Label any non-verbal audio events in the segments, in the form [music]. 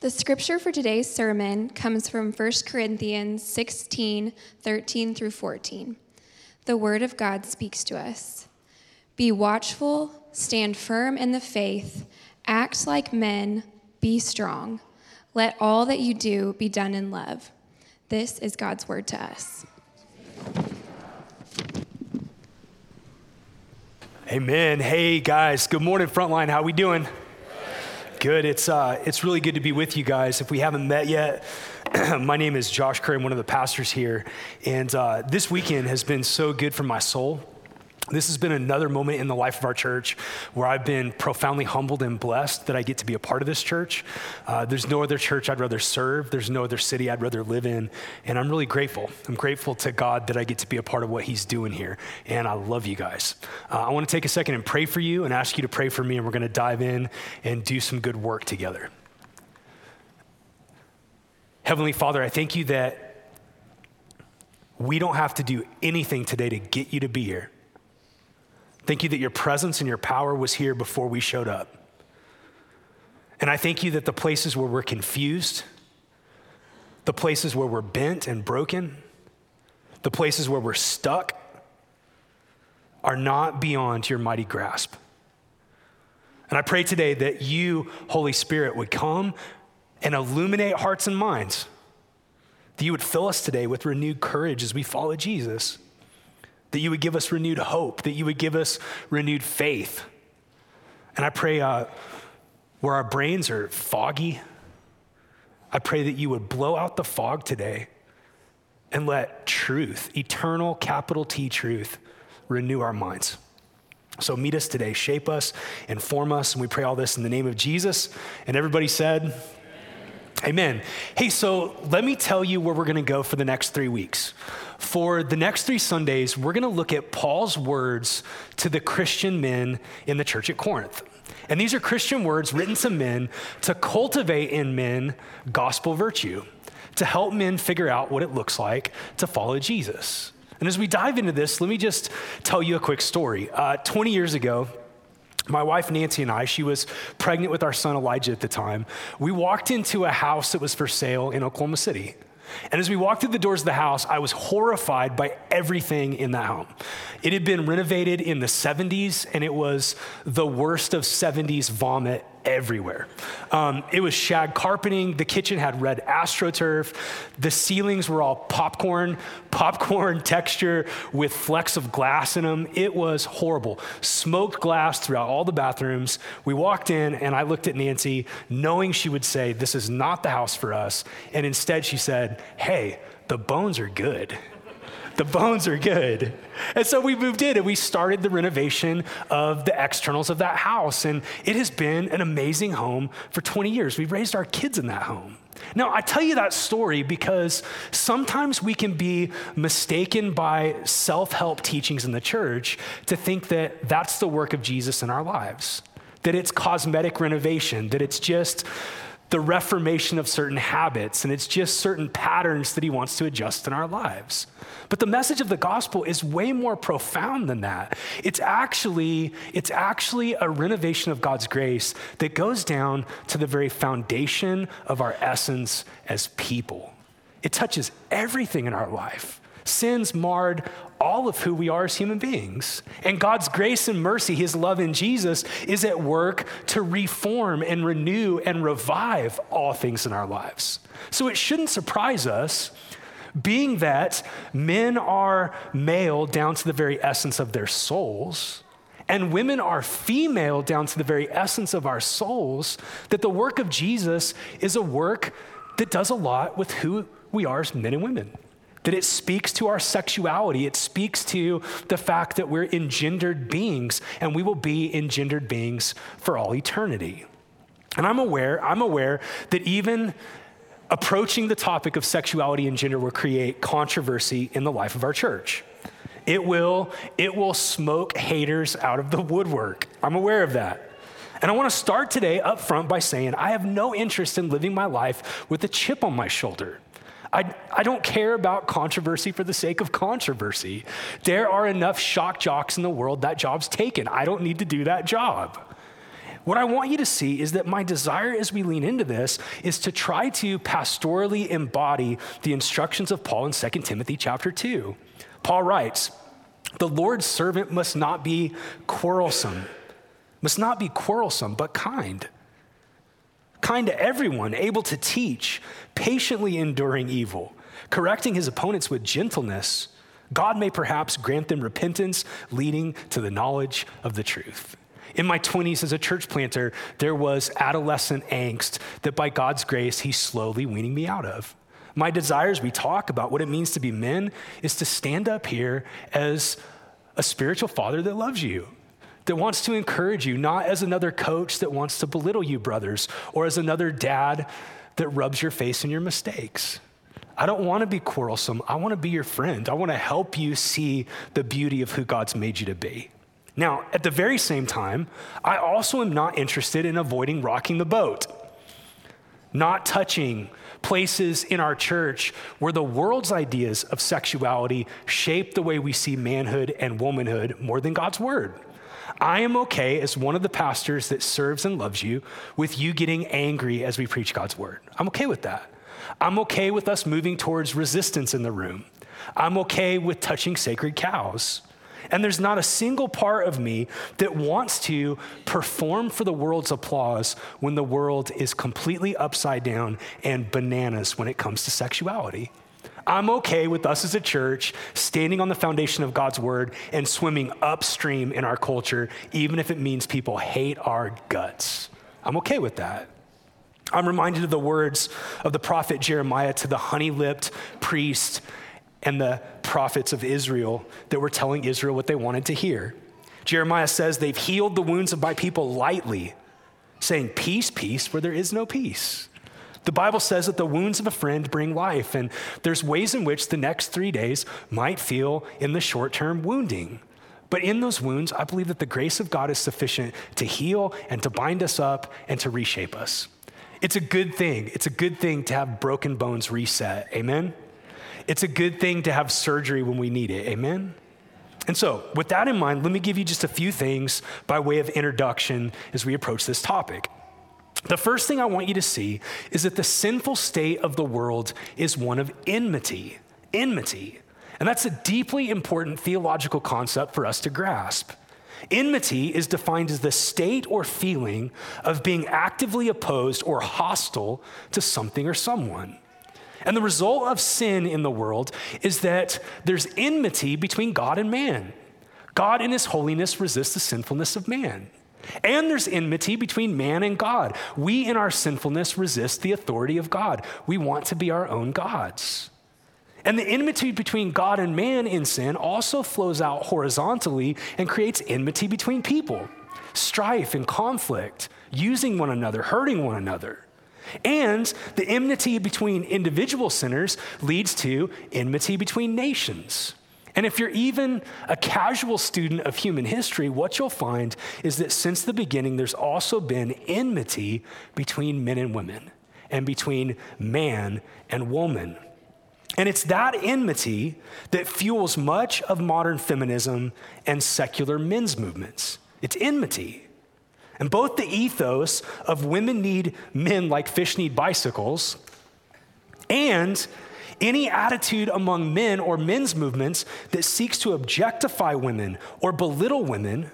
The scripture for today's sermon comes from 1 Corinthians 16 13 through 14. The word of God speaks to us Be watchful, stand firm in the faith, act like men, be strong. Let all that you do be done in love. This is God's word to us. Amen. Hey guys, good morning, Frontline. How we doing? Good. It's, uh, it's really good to be with you guys. If we haven't met yet, [clears throat] my name is Josh Curry. I'm one of the pastors here. And uh, this weekend has been so good for my soul. This has been another moment in the life of our church where I've been profoundly humbled and blessed that I get to be a part of this church. Uh, there's no other church I'd rather serve, there's no other city I'd rather live in. And I'm really grateful. I'm grateful to God that I get to be a part of what He's doing here. And I love you guys. Uh, I want to take a second and pray for you and ask you to pray for me, and we're going to dive in and do some good work together. Heavenly Father, I thank you that we don't have to do anything today to get you to be here. Thank you that your presence and your power was here before we showed up. And I thank you that the places where we're confused, the places where we're bent and broken, the places where we're stuck are not beyond your mighty grasp. And I pray today that you, Holy Spirit, would come and illuminate hearts and minds, that you would fill us today with renewed courage as we follow Jesus that you would give us renewed hope, that you would give us renewed faith. And I pray uh, where our brains are foggy, I pray that you would blow out the fog today and let truth, eternal capital T truth, renew our minds. So meet us today, shape us, inform us, and we pray all this in the name of Jesus. And everybody said, Amen. Hey, so let me tell you where we're going to go for the next three weeks. For the next three Sundays, we're going to look at Paul's words to the Christian men in the church at Corinth. And these are Christian words written to men to cultivate in men gospel virtue, to help men figure out what it looks like to follow Jesus. And as we dive into this, let me just tell you a quick story. Uh, 20 years ago, my wife Nancy and I, she was pregnant with our son Elijah at the time. We walked into a house that was for sale in Oklahoma City. And as we walked through the doors of the house, I was horrified by everything in that home. It had been renovated in the 70s, and it was the worst of 70s vomit everywhere. Um, it was shag carpeting. The kitchen had red astroturf. The ceilings were all popcorn, [laughs] popcorn texture with flecks of glass in them. It was horrible. Smoked glass throughout all the bathrooms. We walked in, and I looked at Nancy, knowing she would say, This is not the house for us. And instead, she said, Hey, the bones are good. The bones are good. And so we moved in and we started the renovation of the externals of that house. And it has been an amazing home for 20 years. We've raised our kids in that home. Now, I tell you that story because sometimes we can be mistaken by self help teachings in the church to think that that's the work of Jesus in our lives, that it's cosmetic renovation, that it's just the reformation of certain habits, and it's just certain patterns that he wants to adjust in our lives. But the message of the gospel is way more profound than that. It's actually, it's actually a renovation of God's grace that goes down to the very foundation of our essence as people. It touches everything in our life. Sin's marred all of who we are as human beings. And God's grace and mercy, His love in Jesus, is at work to reform and renew and revive all things in our lives. So it shouldn't surprise us, being that men are male down to the very essence of their souls. And women are female down to the very essence of our souls, that the work of Jesus is a work that does a lot with who we are as men and women that it speaks to our sexuality. It speaks to the fact that we're engendered beings and we will be engendered beings for all eternity. And I'm aware, I'm aware that even approaching the topic of sexuality and gender will create controversy in the life of our church. It will, it will smoke haters out of the woodwork. I'm aware of that. And I want to start today up front by saying I have no interest in living my life with a chip on my shoulder. I, I don't care about controversy for the sake of controversy. There are enough shock jocks in the world, that job's taken. I don't need to do that job. What I want you to see is that my desire as we lean into this is to try to pastorally embody the instructions of Paul in 2 Timothy chapter 2. Paul writes, The Lord's servant must not be quarrelsome, must not be quarrelsome, but kind. Kind to everyone, able to teach, patiently enduring evil, correcting his opponents with gentleness. God may perhaps grant them repentance, leading to the knowledge of the truth. In my 20s as a church planter, there was adolescent angst that by God's grace, He's slowly weaning me out of. My desires, we talk about what it means to be men, is to stand up here as a spiritual father that loves you, that wants to encourage you, not as another coach that wants to belittle you, brothers, or as another dad that rubs your face in your mistakes. I don't want to be quarrelsome. I want to be your friend. I want to help you see the beauty of who God's made you to be. Now, at the very same time, I also am not interested in avoiding rocking the boat, not touching places in our church where the world's ideas of sexuality shape the way we see manhood and womanhood more than God's word. I am okay as one of the pastors that serves and loves you with you getting angry as we preach God's word. I'm okay with that. I'm okay with us moving towards resistance in the room. I'm okay with touching sacred cows. And there's not a single part of me that wants to perform for the world's applause when the world is completely upside down and bananas when it comes to sexuality. I'm okay with us as a church standing on the foundation of God's word and swimming upstream in our culture, even if it means people hate our guts. I'm okay with that. I'm reminded of the words of the prophet Jeremiah to the honey lipped priest and the prophets of Israel that were telling Israel what they wanted to hear. Jeremiah says, They've healed the wounds of my people lightly, saying, Peace, peace, where there is no peace. The Bible says that the wounds of a friend bring life, and there's ways in which the next three days might feel in the short term wounding. But in those wounds, I believe that the grace of God is sufficient to heal and to bind us up and to reshape us. It's a good thing. It's a good thing to have broken bones reset. Amen? It's a good thing to have surgery when we need it. Amen? And so, with that in mind, let me give you just a few things by way of introduction as we approach this topic. The first thing I want you to see is that the sinful state of the world is one of enmity. Enmity. And that's a deeply important theological concept for us to grasp. Enmity is defined as the state or feeling of being actively opposed or hostile to something or someone. And the result of sin in the world is that there's enmity between God and man. God, in his holiness, resists the sinfulness of man. And there's enmity between man and God. We, in our sinfulness, resist the authority of God. We want to be our own gods. And the enmity between God and man in sin also flows out horizontally and creates enmity between people, strife and conflict, using one another, hurting one another. And the enmity between individual sinners leads to enmity between nations. And if you're even a casual student of human history, what you'll find is that since the beginning, there's also been enmity between men and women, and between man and woman. And it's that enmity that fuels much of modern feminism and secular men's movements. It's enmity. And both the ethos of women need men like fish need bicycles and any attitude among men or men's movements that seeks to objectify women or belittle women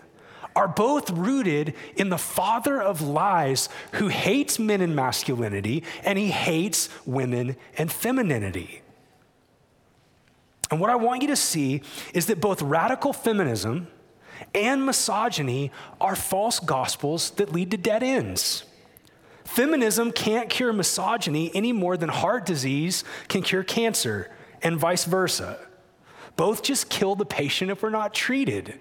are both rooted in the father of lies who hates men and masculinity and he hates women and femininity. And what I want you to see is that both radical feminism and misogyny are false gospels that lead to dead ends. Feminism can't cure misogyny any more than heart disease can cure cancer, and vice versa. Both just kill the patient if we're not treated.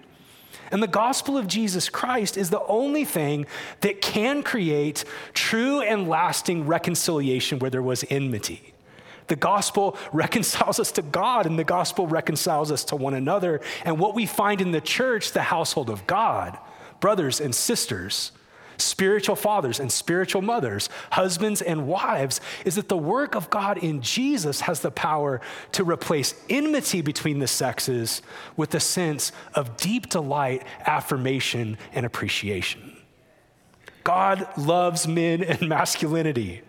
And the gospel of Jesus Christ is the only thing that can create true and lasting reconciliation where there was enmity. The gospel [laughs] reconciles us to God, and the gospel reconciles us to one another. And what we find in the church, the household of God, brothers and sisters, spiritual fathers and spiritual mothers, husbands and wives, is that the work of God in Jesus has the power to replace enmity between the sexes with a sense of deep delight, affirmation, and appreciation. God loves men and [laughs] masculinity,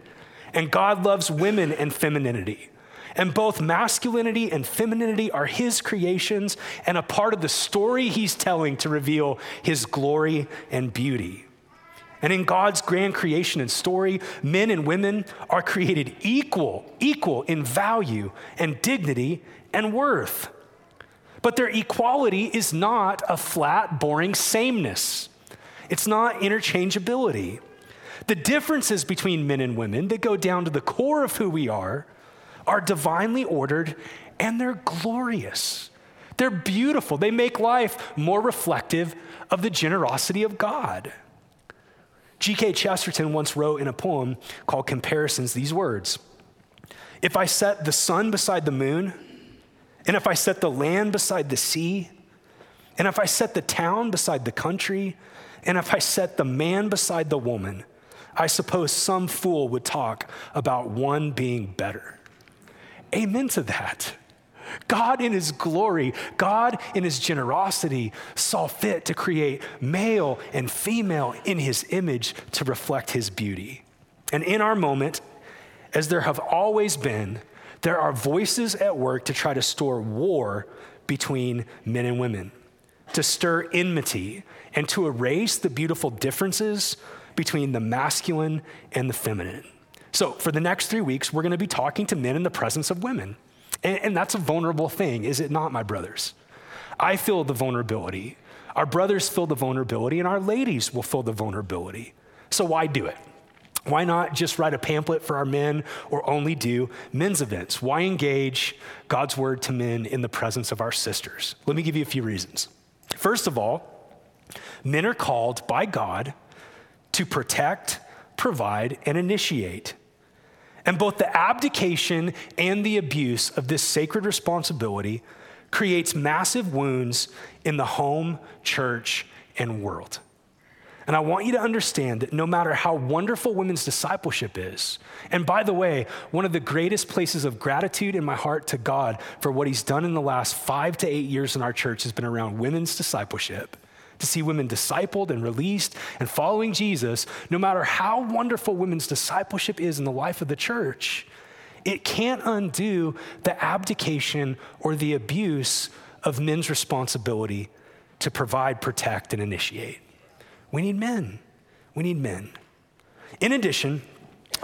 and God loves women and femininity. And both masculinity and femininity are his creations and a part of the story he's telling to reveal his glory and beauty. And in God's grand creation and story, men and women are created equal, equal in value and dignity and worth. But their equality is not a flat, boring sameness. It's not interchangeability. The differences between men and women that go down to the core of who we are are divinely ordered and they're glorious. They're beautiful. They make life more reflective of the generosity of God. G.K. Chesterton once wrote in a poem called Comparisons these words If I set the sun beside the moon, and if I set the land beside the sea, and if I set the town beside the country, and if I set the man beside the woman, I suppose some fool would talk about one being better. Amen to that. God, in His glory, God, in His generosity, saw fit to create male and female in His image to reflect His beauty. And in our moment, as there have always been, there are voices at work to try to store war between men and women, to stir enmity, and to erase the beautiful differences between the masculine and the feminine. So, for the next three weeks, we're going to be talking to men in the presence of women. And, and, that's a vulnerable thing, is it not, my brothers? I feel the vulnerability. Our brothers feel the vulnerability, and our ladies will feel the vulnerability. So, why do it? Why not just write a pamphlet for our men or only do men's events? Why engage God's word to men in the presence of our sisters? Let me give you a few reasons. First of all, men are called by God to protect, provide, and initiate. And both the abdication and the abuse of this sacred responsibility creates massive wounds in the home, church, and world. And I want you to understand that no matter how wonderful women's discipleship is, and by the way, one of the greatest places of gratitude in my heart to God for what He's done in the last five to eight years in our church has been around women's discipleship to see women discipled and released and following Jesus, no matter how wonderful women's discipleship is in the life of the church, it can't undo the abdication or the abuse of men's responsibility to provide, protect, and initiate. We need men. We need men. In addition,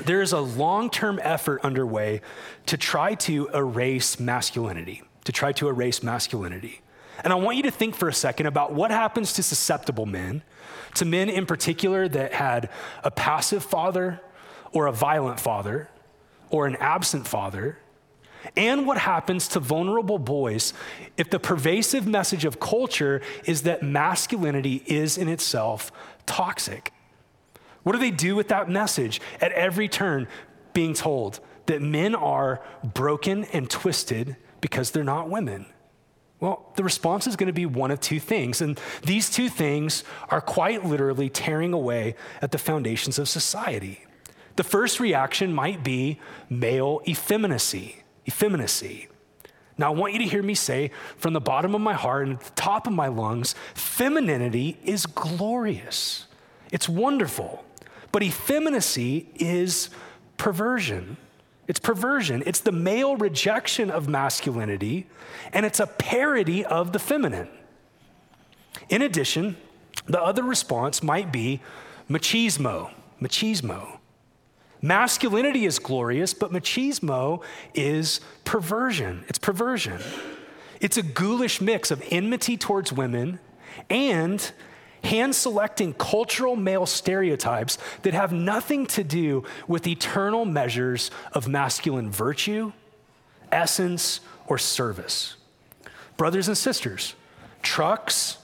there is a long term effort underway to try to erase masculinity, to try to erase masculinity. And I want you to think for a second about what happens to susceptible men, to men in particular that had a passive father or a violent father or an absent father, and what happens to vulnerable boys if the pervasive message of culture is that masculinity is in itself toxic. What do they do with that message at every turn being told that men are broken and twisted because they're not women? Well, the response is going to be one of two things. And these two things are quite literally tearing away at the foundations of society. The first reaction might be male effeminacy. Effeminacy. Now, I want you to hear me say from the bottom of my heart and at the top of my lungs femininity is glorious, it's wonderful. But effeminacy is perversion. It's perversion. It's the male rejection of masculinity, and it's a parody of the feminine. In addition, the other response might be machismo. Machismo. Masculinity is glorious, but machismo is perversion. It's perversion. It's a ghoulish mix of enmity towards women and hand selecting cultural male stereotypes that have nothing to do with eternal measures of masculine virtue, essence, or service. Brothers and sisters, trucks,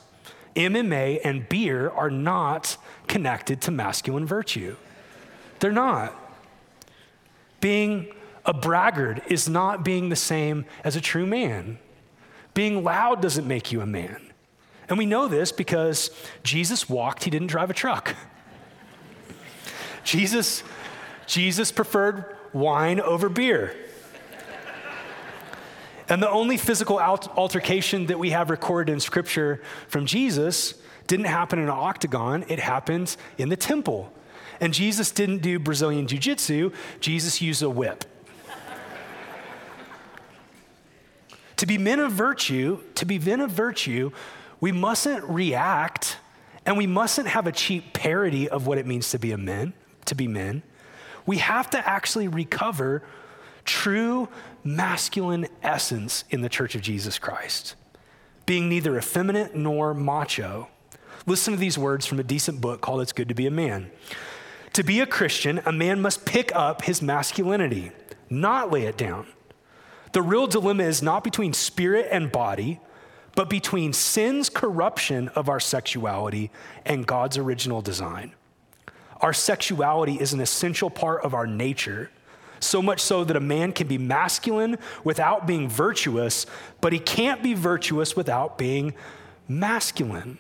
MMA, and beer are not connected to masculine virtue. They're not. Being a braggart is not being the same as a true man. Being loud doesn't make you a man. And we know this because Jesus walked, he didn't drive a truck. Jesus, Jesus preferred wine over beer. And the only physical altercation that we have recorded in scripture from Jesus didn't happen in an octagon, it happened in the temple. And Jesus didn't do Brazilian Jiu Jitsu, Jesus used a whip. to be men of virtue, to be men of virtue, we mustn't react and we mustn't have a cheap parody of what it means to be a man, to be men. We have to actually recover true masculine essence in the church of Jesus Christ, being neither effeminate nor macho. Listen to these words from a decent book called It's Good to Be a Man. To be a Christian, a man must pick up his masculinity, not lay it down. The real dilemma is not between spirit and body, but between sin's corruption of our sexuality and God's original design. Our sexuality is an essential part of our nature, so much so that a man can be masculine without being virtuous, but he can't be virtuous without being masculine.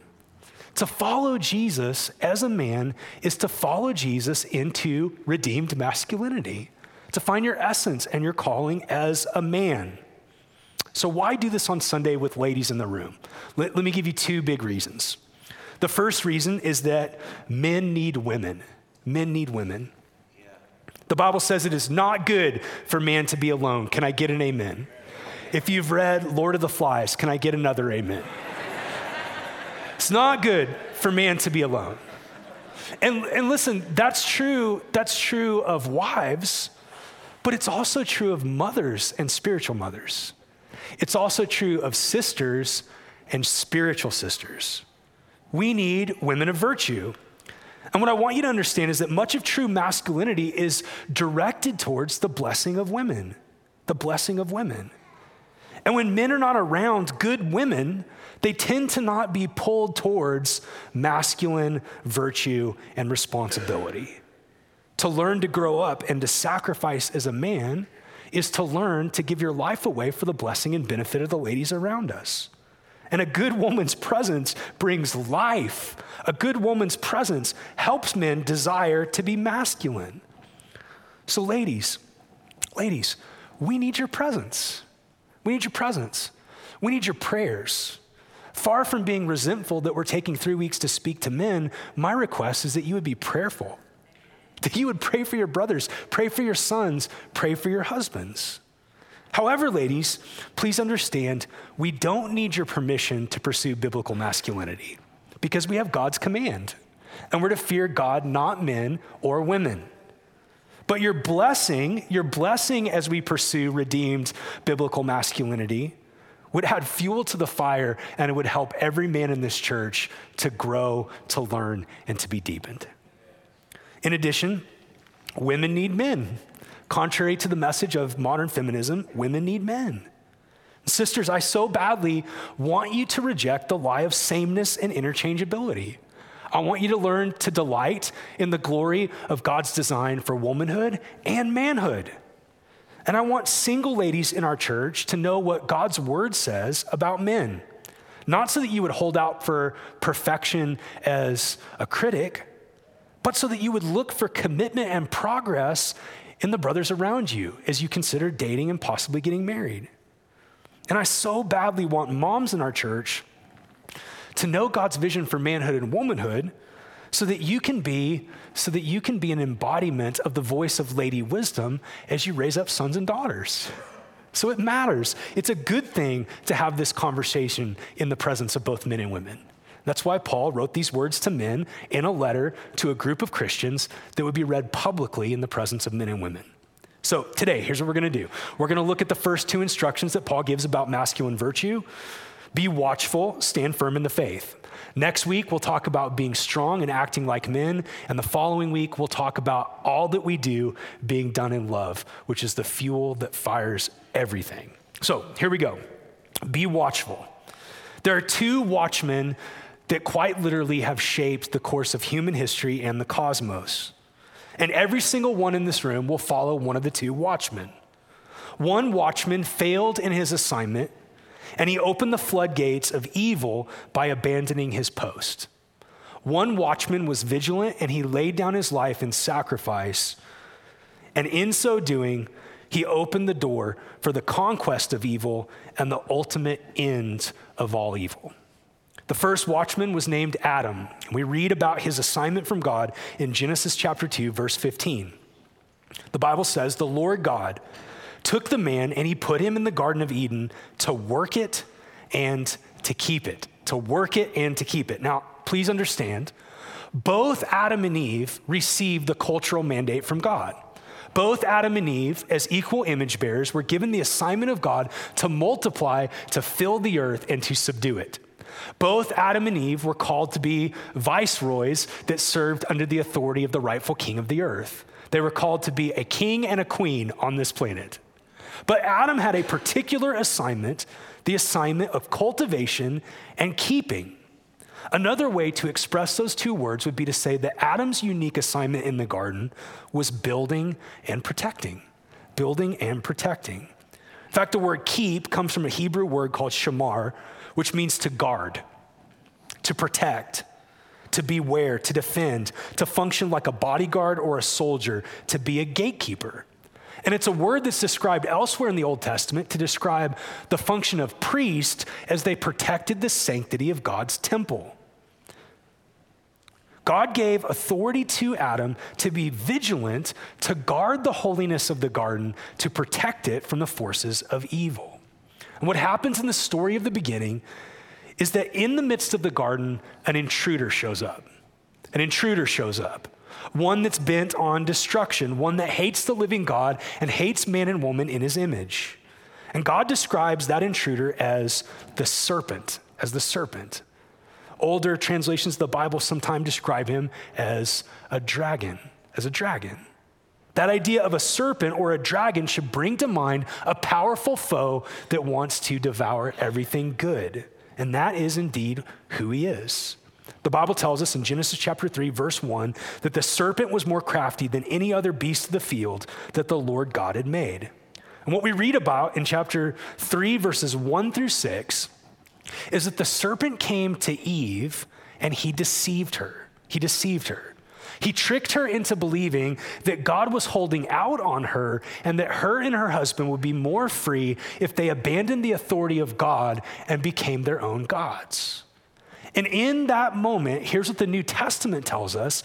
To follow Jesus as a man is to follow Jesus into redeemed masculinity, to find your essence and your calling as a man. So, why do this on Sunday with ladies in the room? Let, let me give you two big reasons. The first reason is that men need women. Men need women. The Bible says it is not good for man to be alone. Can I get an amen? If you've read Lord of the Flies, can I get another amen? it's not good for man to be alone. And, and listen, that's true, that's true of wives, but it's also true of mothers and spiritual mothers. It's also true of sisters and spiritual sisters. We need women of virtue. And what I want you to understand is that much of true masculinity is directed towards the blessing of women, the blessing of women. And when men are not around good women, they tend to not be pulled towards masculine virtue and responsibility. To learn to grow up and to sacrifice as a man is to learn to give your life away for the blessing and benefit of the ladies around us. And a good woman's presence brings life. A good woman's presence helps men desire to be masculine. So, ladies, ladies, we need your presence. We need your presence. We need your prayers. Far from being resentful that we're taking three weeks to speak to men, my request is that you would be prayerful that you would pray for your brothers, pray for your sons, pray for your husbands. However, ladies, please understand we don't need your permission to pursue biblical masculinity because we have God's command and we're to fear God, not men or women. But your blessing, your blessing as we pursue redeemed biblical masculinity would add fuel to the fire and it would help every man in this church to grow, to learn, and to be deepened. In addition, women need men. Contrary to the message of modern feminism, women need men. Sisters, I so badly want you to reject the lie of sameness and interchangeability. I want you to learn to delight in the glory of God's design for womanhood and manhood. And I want single ladies in our church to know what God's word says about men. Not so that you would hold out for perfection as a critic, but so that you would look for commitment and progress in the brothers around you as you consider dating and possibly getting married. And I so badly want moms in our church to know God's vision for manhood and womanhood so that you can be so that you can be an embodiment of the voice of lady wisdom as you raise up sons and daughters. So it matters. It's a good thing to have this conversation in the presence of both men and women. That's why Paul wrote these words to men in a letter to a group of Christians that would be read publicly in the presence of men and women. So, today, here's what we're gonna do we're gonna look at the first two instructions that Paul gives about masculine virtue be watchful, stand firm in the faith. Next week, we'll talk about being strong and acting like men. And the following week, we'll talk about all that we do being done in love, which is the fuel that fires everything. So, here we go. Be watchful. There are two watchmen that quite literally have shaped the course of human history and the cosmos. And every single one in this room will follow one of the two watchmen. One watchman failed in his assignment, and he opened the floodgates of evil by abandoning his post. One watchman was vigilant, and he laid down his life in sacrifice. And in so doing, he opened the door for the conquest of evil and the ultimate end of all evil. The first watchman was named Adam. We read about his assignment from God in Genesis chapter 2, verse 15. The Bible says, The Lord God took the man and he put him in the Garden of Eden to work it and to keep it. To work it and to keep it. Now, please understand, both Adam and Eve received the cultural mandate from God. Both Adam and Eve, as equal image bearers, were given the assignment of God to multiply, to fill the earth, and to subdue it. Both Adam and Eve were called to be viceroys that served under the authority of the rightful king of the earth. They were called to be a king and a queen on this planet. But Adam had a particular assignment the assignment of cultivation and keeping. Another way to express those two words would be to say that Adam's unique assignment in the garden was building and protecting. Building and protecting. In fact, the word keep comes from a Hebrew word called shamar, which means to guard, to protect, to beware, to defend, to function like a bodyguard or a soldier, to be a gatekeeper. And it's a word that's described elsewhere in the Old Testament to describe the function of priest as they protected the sanctity of God's temple. God gave authority to Adam to be vigilant, to guard the holiness of the garden, to protect it from the forces of evil. And what happens in the story of the beginning is that in the midst of the garden, an intruder shows up. An intruder shows up. One that's bent on destruction, one that hates the living God and hates man and woman in his image. And God describes that intruder as the serpent, as the serpent. Older translations of the Bible sometimes describe him as a dragon, as a dragon. That idea of a serpent or a dragon should bring to mind a powerful foe that wants to devour everything good. And that is indeed who he is. The Bible tells us in Genesis chapter 3, verse 1, that the serpent was more crafty than any other beast of the field that the Lord God had made. And what we read about in chapter 3, verses 1 through 6, is that the serpent came to Eve and he deceived her. He deceived her. He tricked her into believing that God was holding out on her and that her and her husband would be more free if they abandoned the authority of God and became their own gods. And in that moment, here's what the New Testament tells us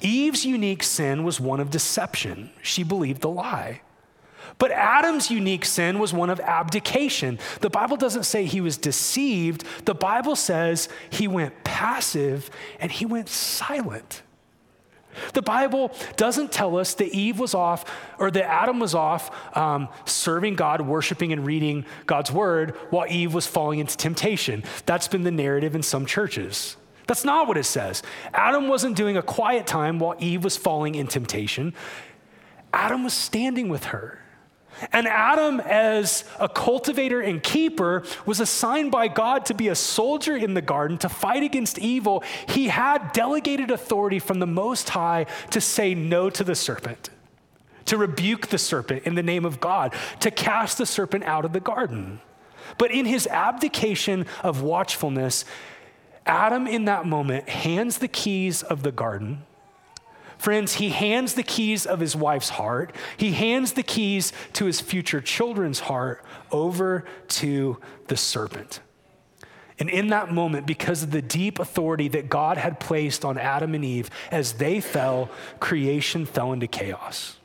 Eve's unique sin was one of deception. She believed the lie. But Adam's unique sin was one of abdication. The Bible doesn't say he was deceived, the Bible says he went passive and he went silent. The Bible doesn't tell us that Eve was off or that Adam was off um, serving God, worshiping, and reading God's word while Eve was falling into temptation. That's been the narrative in some churches. That's not what it says. Adam wasn't doing a quiet time while Eve was falling in temptation. Adam was standing with her. And Adam, as a cultivator and keeper, was assigned by God to be a soldier in the garden to fight against evil. He had delegated authority from the Most High to say no to the serpent, to rebuke the serpent in the name of God, to cast the serpent out of the garden. But in his abdication of watchfulness, Adam, in that moment, hands the keys of the garden Friends, he hands the keys of his wife's heart, he hands the keys to his future children's heart over to the serpent. And in that moment, because of the deep authority that God had placed on Adam and Eve, as they fell, creation fell into chaos.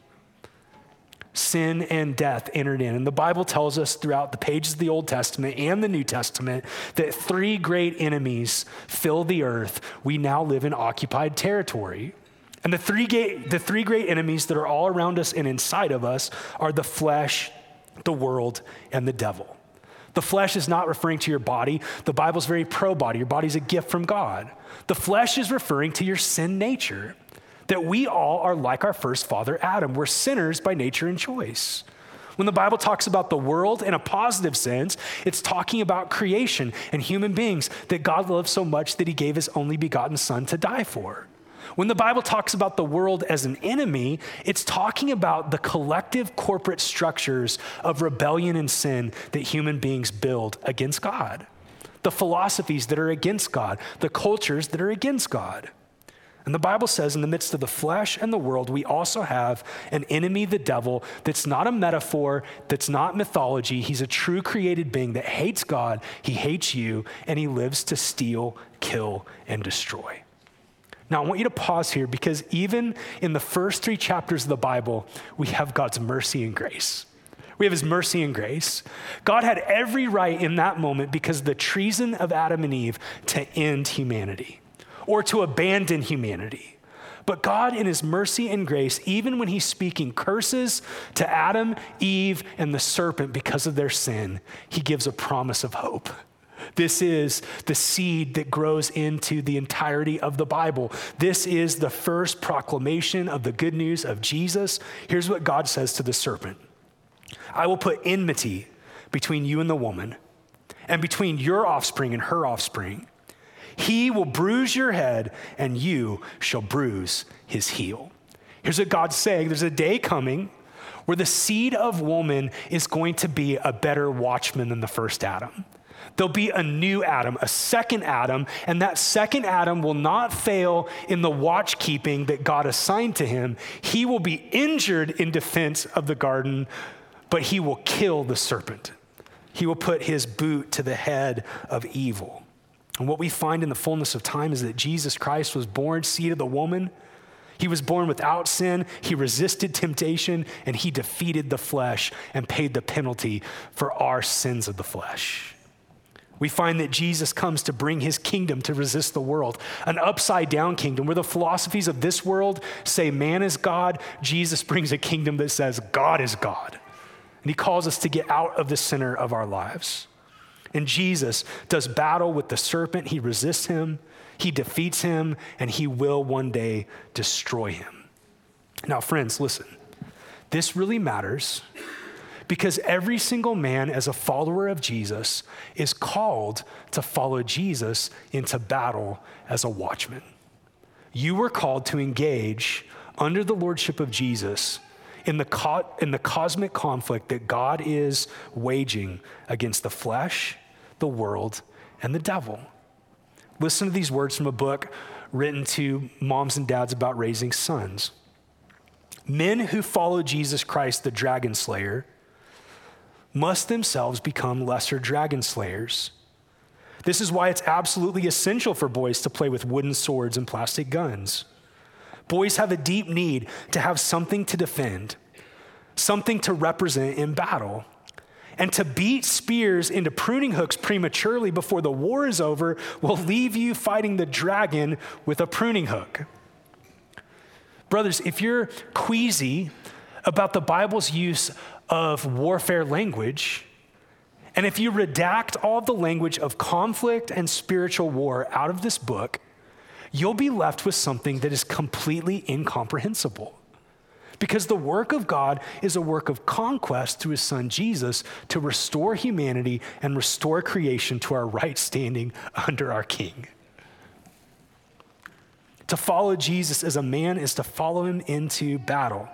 Sin and death entered in. And the Bible tells us throughout the pages of the Old Testament and the New Testament that three great enemies fill the earth. We now live in occupied territory. And the three, the three great enemies that are all around us and inside of us are the flesh, the world, and the devil. The flesh is not referring to your body. The Bible's very pro body. Your body's a gift from God. The flesh is referring to your sin nature, that we all are like our first father, Adam. We're sinners by nature and choice. When the Bible talks about the world in a positive sense, it's talking about creation and human beings that God loves so much that he gave his only begotten Son to die for. When the Bible talks about the world as an enemy, it's talking about the collective corporate structures of rebellion and sin that human beings build against God, the philosophies that are against God, the cultures that are against God. And the Bible says, in the midst of the flesh and the world, we also have an enemy, the devil, that's not a metaphor, that's not mythology. He's a true created being that hates God, he hates you, and he lives to steal, kill, and destroy. Now, I want you to pause here because even in the first three chapters of the Bible, we have God's mercy and grace. We have his mercy and grace. God had every right in that moment because the treason of Adam and Eve to end humanity or to abandon humanity. But God, in His mercy and grace, even when He's speaking curses to Adam, Eve, and the serpent because of their sin, He gives a promise of hope. This is the seed that grows into the entirety of the Bible. This is the first proclamation of the good news of Jesus. Here's what God says to the serpent I will put enmity between you and the woman, and between your offspring and her offspring. He will bruise your head, and you shall bruise his heel. Here's what God's saying there's a day coming where the seed of woman is going to be a better watchman than the first Adam. There'll be a new Adam, a second Adam, and that second Adam will not fail in the watch keeping that God assigned to him. He will be injured in defense of the garden, but he will kill the serpent. He will put his boot to the head of evil. And what we find in the fullness of time is that Jesus Christ was born seed of the woman. He was born without sin. He resisted temptation and he defeated the flesh and paid the penalty for our sins of the flesh. We find that Jesus comes to bring his kingdom to resist the world, an upside down kingdom where the philosophies of this world say man is God. Jesus brings a kingdom that says God is God. And he calls us to get out of the center of our lives. And Jesus does battle with the serpent. He resists him, he defeats him, and he will one day destroy him. Now, friends, listen. This really matters because every single man, as a follower of Jesus, is called to follow Jesus into battle as a watchman. You were called to engage under the lordship of Jesus in the, co- in the cosmic conflict that God is waging against the flesh, the world, and the devil. Listen to these words from a book written to moms and dads about raising sons. Men who follow Jesus Christ, the dragon slayer, must themselves become lesser dragon slayers. This is why it's absolutely essential for boys to play with wooden swords and plastic guns. Boys have a deep need to have something to defend, something to represent in battle. And to beat spears into pruning hooks prematurely before the war is over will leave you fighting the dragon with a pruning hook. Brothers, if you're queasy about the Bible's use of warfare language, and if you redact all the language of conflict and spiritual war out of this book, you'll be left with something that is completely incomprehensible. Because the work of God is a work of conquest through his son Jesus to restore humanity and restore creation to our right standing [laughs] under our king. To follow Jesus as a man is to follow him into battle.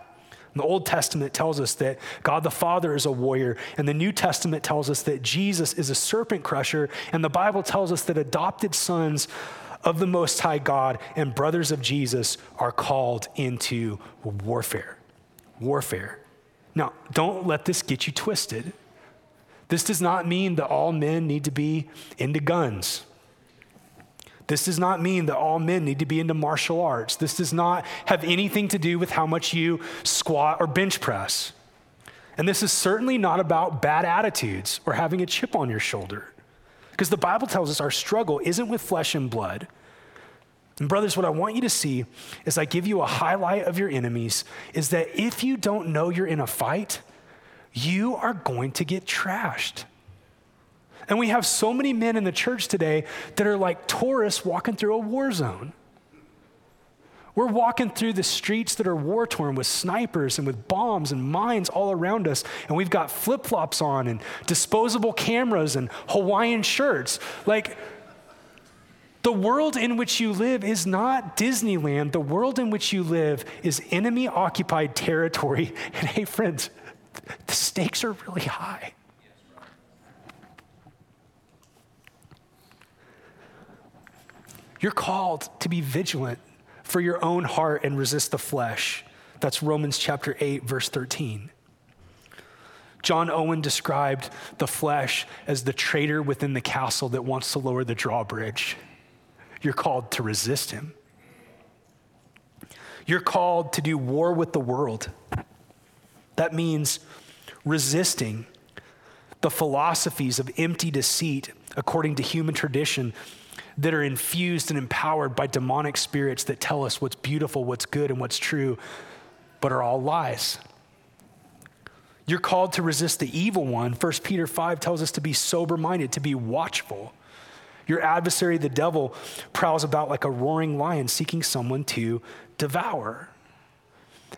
The Old Testament tells us that God the Father is a warrior, and the New Testament tells us that Jesus is a serpent crusher, and the Bible tells us that adopted sons of the Most High God and brothers of Jesus are called into warfare. Warfare. Now, don't let this get you twisted. This does not mean that all men need to be into guns. This does not mean that all men need to be into martial arts. This does not have anything to do with how much you squat or bench press. And this is certainly not about bad attitudes or having a chip on your shoulder. Because the Bible tells us our struggle isn't with flesh and blood. And, brothers, what I want you to see as I give you a highlight of your enemies is that if you don't know you're in a fight, you are going to get trashed. And we have so many men in the church today that are like tourists walking through a war zone. We're walking through the streets that are war torn with snipers and with bombs and mines all around us, and we've got flip flops on and disposable cameras and Hawaiian shirts. Like, the world in which you live is not Disneyland. The world in which you live is enemy occupied territory. [laughs] And hey, friends, the stakes are really high. You're called to be vigilant for your own heart and resist the flesh. That's Romans chapter 8, verse 13. John Owen described the flesh as the traitor within the castle that wants to lower the drawbridge. You're called to resist him. You're called to do war with the world. That means resisting the philosophies of empty deceit according to human tradition that are infused and empowered by demonic spirits that tell us what's beautiful, what's good, and what's true, but are all lies. You're called to resist the evil one. 1 Peter 5 tells us to be sober minded, to be watchful. Your adversary, the devil, prowls about like a roaring lion seeking someone to devour.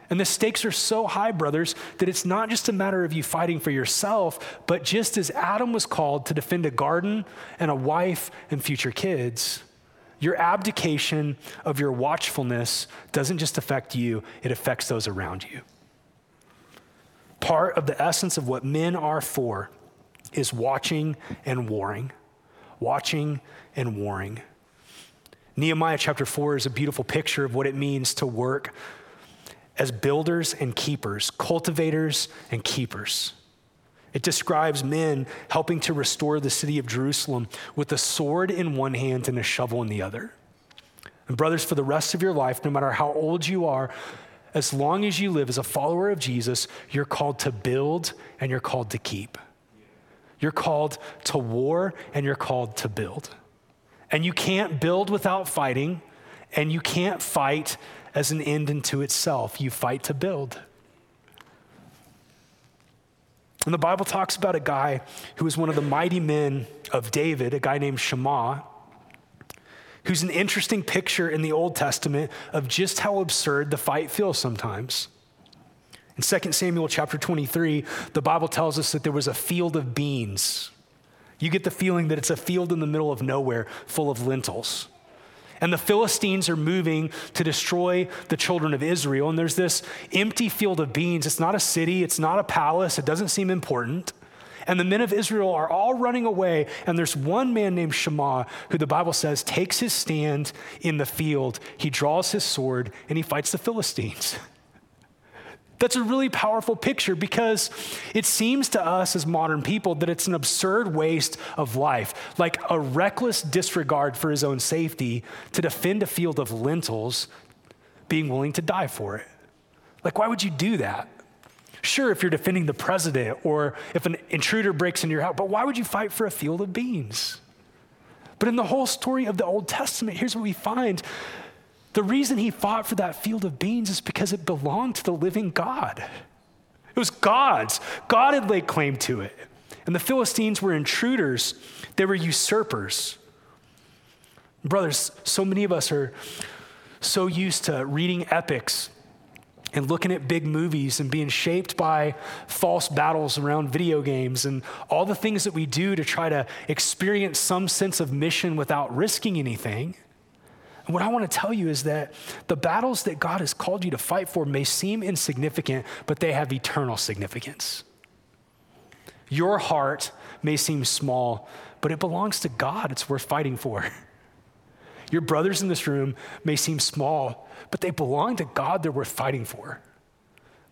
And the stakes are so high, brothers, that it's not just a matter of you fighting for yourself, but just as Adam was called to defend a garden and a wife and future kids, your abdication of your watchfulness doesn't just affect you, it affects those around you. Part of the essence of what men are for is watching and warring. Watching and warring. Nehemiah chapter 4 is a beautiful picture of what it means to work as builders and keepers, cultivators and keepers. It describes men helping to restore the city of Jerusalem with a sword in one hand and a shovel in the other. And, brothers, for the rest of your life, no matter how old you are, as long as you live as a follower of Jesus, you're called to build and you're called to keep. You're called to war and you're called to build. And you can't build without fighting, and you can't fight as an end unto itself. You fight to build. And the Bible talks about a guy who was one of the mighty men of David, a guy named Shema, who's an interesting picture in the Old Testament of just how absurd the fight feels sometimes. In 2 Samuel chapter 23, the Bible tells us that there was a field of beans. You get the feeling that it's a field in the middle of nowhere full of lentils. And the Philistines are moving to destroy the children of Israel. And there's this empty field of beans. It's not a city, it's not a palace, it doesn't seem important. And the men of Israel are all running away. And there's one man named Shema who the Bible says takes his stand in the field. He draws his sword and he fights the Philistines. [laughs] That's a really powerful picture because it seems to us as modern people that it's an absurd waste of life, like a reckless disregard for his own safety to defend a field of lentils, being willing to die for it. Like, why would you do that? Sure, if you're defending the president or if an intruder breaks into your house, but why would you fight for a field of beans? But in the whole story of the Old Testament, here's what we find the reason he fought for that field of beans is because it belonged to the living God. It was God's. God had laid claim to it. And the Philistines were intruders, they were usurpers. Brothers, so many of us are so used to reading epics and looking at big movies and being shaped by false battles around video games and all the things that we do to try to experience some sense of mission without risking anything. What I want to tell you is that the battles that God has called you to fight for may seem insignificant, but they have eternal significance. Your heart may seem small, but it belongs to God. It's worth fighting for. [laughs] Your brothers in this room may seem small, but they belong to God. They're worth fighting for.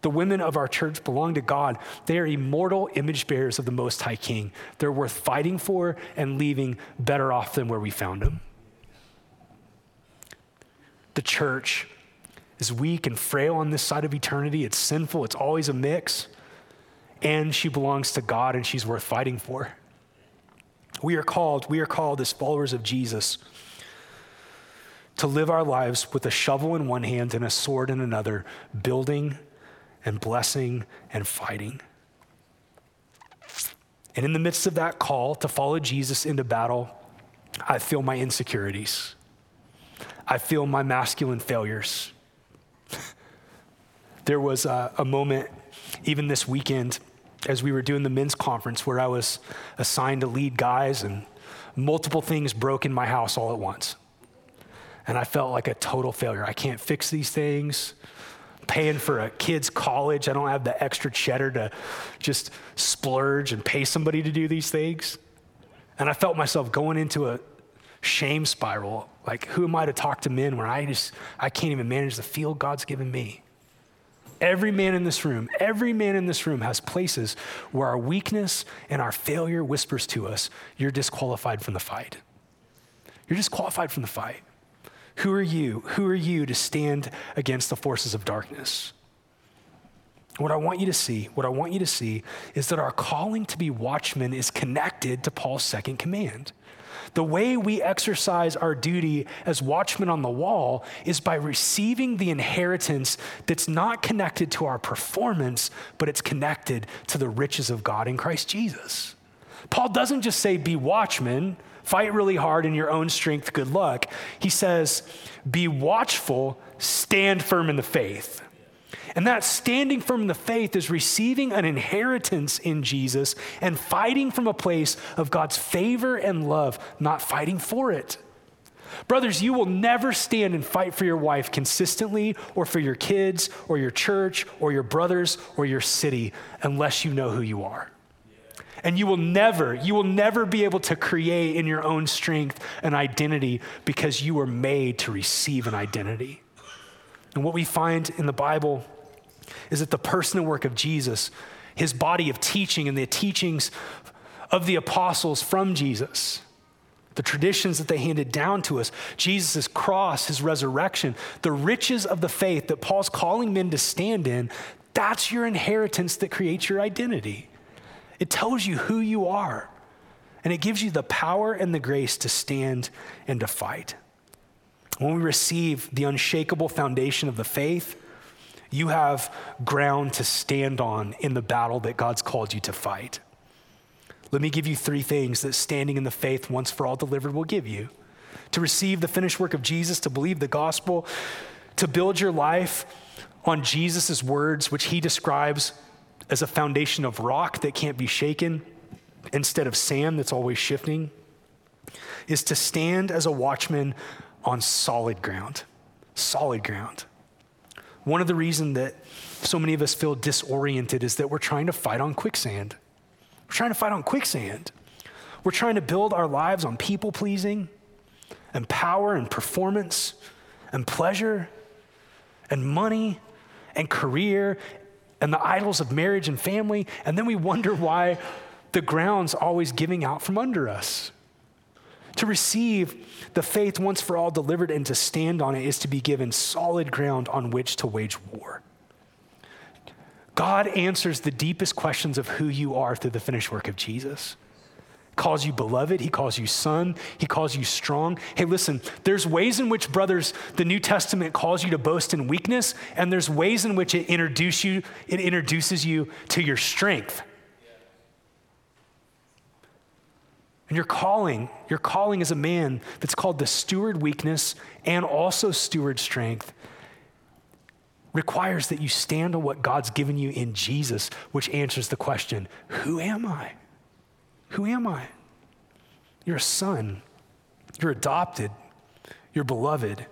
The women of our church belong to God. They are immortal image bearers of the Most High King. They're worth fighting for and leaving better off than where we found them. The church is weak and frail on this side of eternity. It's sinful, it's always a mix. And she belongs to God and she's worth fighting for. We are called, we are called as followers of Jesus to live our lives with a shovel in one hand and a sword in another, building and blessing and fighting. And in the midst of that call to follow Jesus into battle, I feel my insecurities. I feel my masculine failures. [laughs] there was a, a moment, even this weekend, as we were doing the men's conference, where I was assigned to lead guys, and multiple things broke in my house all at once and I felt like a total failure. I can't fix these things. Paying for a kid's college, I don't have the extra cheddar to just splurge and pay somebody to do these things. And I felt myself going into a shame spiral Like, who am I to talk to men when I just, I can't even manage the field God's given me? Every man in this room, every man in this room has places where our weakness and our failure whispers to us, you're disqualified from the fight. You're disqualified from the fight. Who are you? Who are you to stand against the forces of darkness? What I want you to see, what I want you to see is that our calling to be watchmen is connected to Paul's second command. The way we exercise our duty as watchmen on the wall is by receiving the inheritance that's not connected to our performance, but it's connected to the riches of God in Christ Jesus. Paul doesn't just say, be watchmen, fight really hard in your own strength, good luck. He says, be watchful, stand firm in the faith. And that standing firm the faith is receiving an inheritance in Jesus and fighting from a place of God's favor and love, not fighting for it. Brothers, you will never stand and fight for your wife consistently or for your kids or your church or your brothers or your city unless you know who you are. And you will never, you will never be able to create in your own strength an identity because you were made to receive an identity. And what we find in the Bible is that the person and work of Jesus, his body of teaching and the teachings of the apostles from Jesus, the traditions that they handed down to us, Jesus' cross, his resurrection, the riches of the faith that Paul's calling men to stand in, that's your inheritance that creates your identity. It tells you who you are, and it gives you the power and the grace to stand and to fight. When we receive the unshakable foundation of the faith, you have ground to stand on in the battle that God's called you to fight. Let me give you three things that standing in the faith once for all delivered will give you to receive the finished work of Jesus, to believe the gospel, to build your life on Jesus' words, which he describes as a foundation of rock that can't be shaken instead of sand that's always shifting, is to stand as a watchman on solid ground. Solid ground. One of the reasons that so many of us feel disoriented is that we're trying to fight on quicksand. We're trying to fight on quicksand. We're trying to build our lives on people pleasing and power and performance and pleasure and money and career and the idols of marriage and family. And then we wonder why the ground's always giving out from under us. To receive the faith once for all delivered and to stand on it is to be given solid ground on which to wage war. God answers the deepest questions of who you are through the finished work of Jesus. Calls you beloved, he calls you son, he calls you strong. Hey, listen, there's ways in which, brothers, the New Testament calls you to boast in weakness, and there's ways in which it you, it introduces you to your strength. And your calling, your calling as a man that's called the steward weakness and also steward strength requires that you stand on what God's given you in Jesus, which answers the question Who am I? Who am I? You're a son, you're adopted, you're beloved,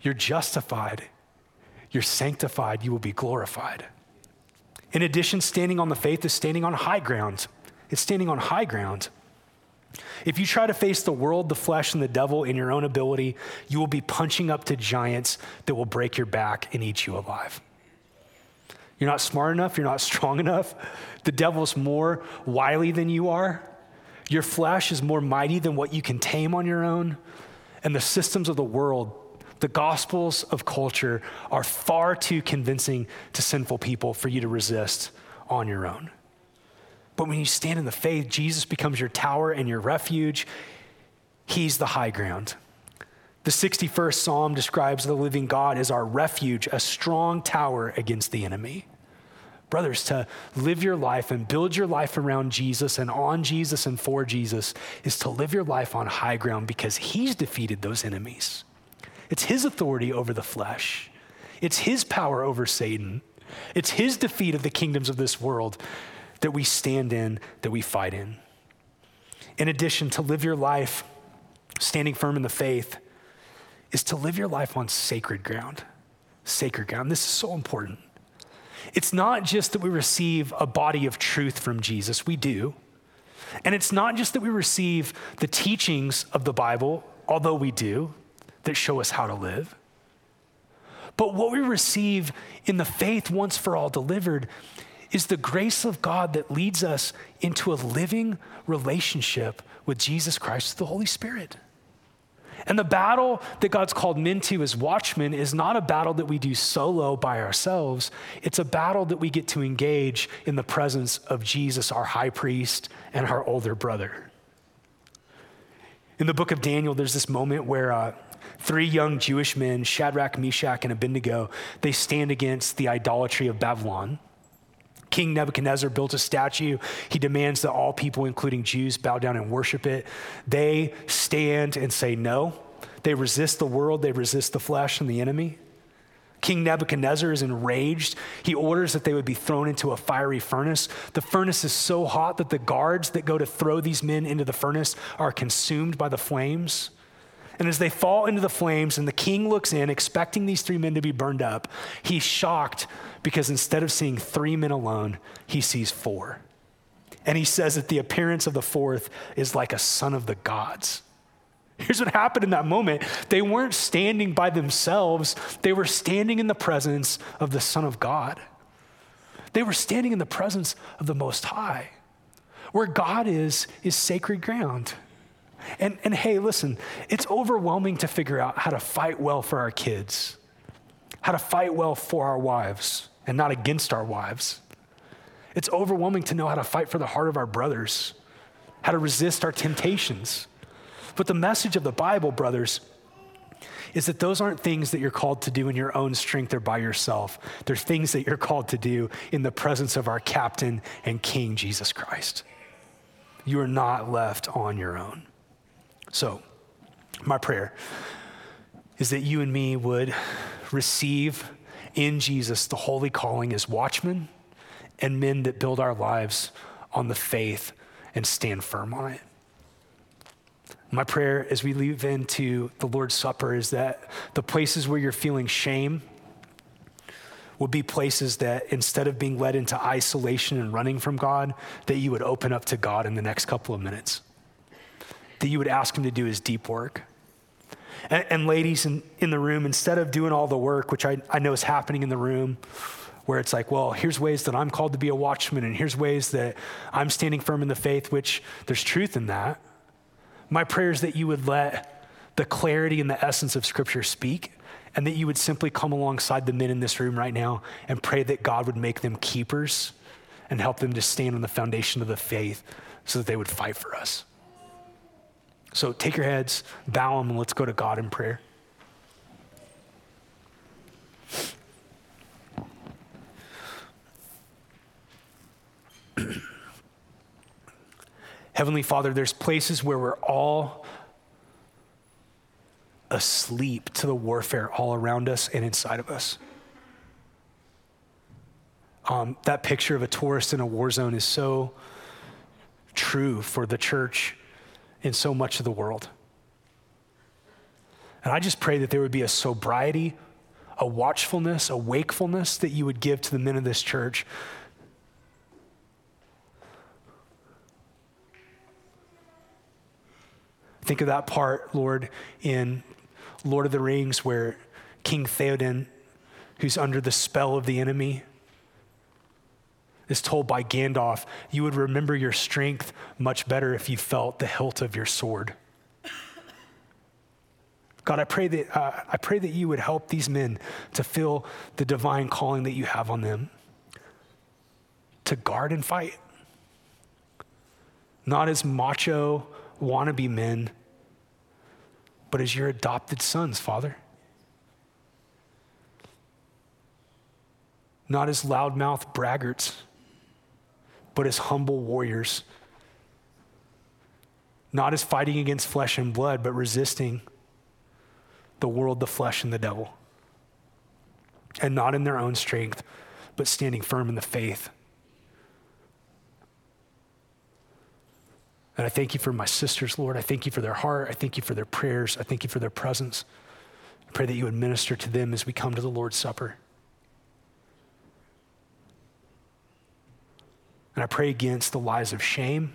you're justified, you're sanctified, you will be glorified. In addition, standing on the faith is standing on high ground. It's standing on high ground. If you try to face the world, the flesh, and the devil in your own ability, you will be punching up to giants that will break your back and eat you alive. You're not smart enough, you're not [laughs] strong enough. The devil's more wily than you are. Your flesh is more mighty than what you can tame on your own. And the systems of the world, the gospels of culture, are far too convincing to sinful people for you to resist on your own. But when you stand in the faith, Jesus becomes your tower and your refuge. He's the high ground. The 61st Psalm describes the living God as our refuge, a strong tower against the enemy. Brothers, to live your life and build your life around Jesus and on Jesus and for Jesus is to live your life on high ground because He's defeated those enemies. It's His authority over the flesh, it's His power over Satan, it's His defeat of the kingdoms of this world that we stand in, that we fight in. In addition, to live your life standing firm in the faith is to live your life on sacred ground. Sacred ground. This is so important. It's not just that we receive a body of truth from Jesus, we do, And it's not just that we receive the teachings of the Bible, although we do, that show us how to live. But what we receive in the faith once for all delivered is the grace of God that leads us into a living relationship with Jesus Christ, the Holy Spirit. And the battle that God's called men to as watchmen is not a battle that we do solo by ourselves. It's a battle that we get to engage in the presence of Jesus, our high priest, and our older brother. In the book of Daniel, there's this moment where uh, three young Jewish men, Shadrach, Meshach, and Abednego, they stand against the idolatry of Babylon. King Nebuchadnezzar built a statue. He demands that all people, including Jews, bow down and worship it. They stand and say no. They resist the world, they resist the flesh and the enemy. King Nebuchadnezzar is enraged. He orders that they would be thrown into a fiery furnace. The furnace is so hot that the guards that go to throw these men into the furnace are consumed by the flames. And as they fall into the flames and the king looks in, expecting these three men to be burned up, he's shocked because instead of seeing three men alone, he sees four. And he says that the appearance of the fourth is like a son of the gods. Here's what happened in that moment they weren't standing by themselves, they were standing in the presence of the Son of God. They were standing in the presence of the Most High. Where God is, is sacred ground. And, and hey, listen, it's overwhelming to figure out how to fight well for our kids, how to fight well for our wives and not against our wives. It's overwhelming to know how to fight for the heart of our brothers, how to resist our temptations. But the message of the Bible, brothers, is that those aren't things that you're called to do in your own strength or by yourself. They're things that you're called to do in the presence of our captain and king, Jesus Christ. You are not left on your own. So, my prayer is that you and me would receive in Jesus the holy calling as watchmen and men that build our lives on the faith and stand firm on it. My prayer as we leave into the Lord's Supper is that the places where you're feeling shame would be places that instead of being led into isolation and running from God, that you would open up to God in the next couple of minutes that you would ask him to do his deep work. And, and ladies in, in the room, instead of doing all the work, which I, I know is happening in the room, where it's like, well, here's ways that I'm called to be a watchman, and here's ways that I'm standing firm in the faith, which there's truth in that. My prayer is that you would let the clarity and the essence of Scripture speak, and that you would simply come alongside the men in this room right now and pray that God would make them keepers and help them to stand on the foundation of the faith so that they would fight for us. So take your heads, bow them, and let's go to God in prayer. [clears throat] Heavenly Father, there's places where we're all asleep to the warfare all around us and inside of us. Um, that picture of a tourist in a war zone is so true for the church in so much of the world. And I just pray that there would be a sobriety, a watchfulness, a wakefulness that you would give to the men of this church. Think of that part, Lord, in Lord of the Rings, where King Theoden, who's under the spell of the enemy, is told by Gandalf, you would remember your strength much better if you felt the hilt of your sword. God, I pray that, uh, I pray that you would help these men to feel the divine calling that you have on them to guard and fight. Not as macho, wannabe men, but as your adopted sons, Father. Not as loudmouth braggarts but as humble warriors. Not as fighting against flesh and blood, but resisting the world, the flesh, and the devil. And not in their own strength, but standing firm in the faith. And I thank you for my sisters, Lord. I thank you for their heart. I thank you for their prayers. I thank you for their presence. I pray that you would minister to them as we come to the Lord's Supper. And I pray against the lies of shame.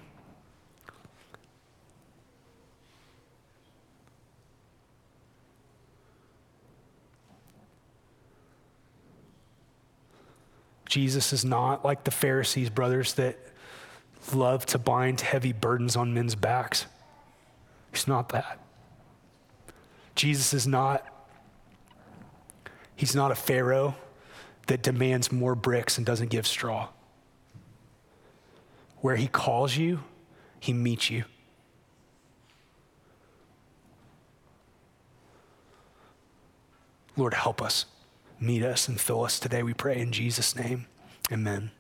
Jesus is not like the Pharisees, brothers, that love to bind heavy burdens on men's backs. He's not that. Jesus is not, he's not a Pharaoh that demands more bricks and doesn't give straw. Where he calls you, he meets you. Lord, help us. Meet us and fill us today, we pray in Jesus' name. Amen.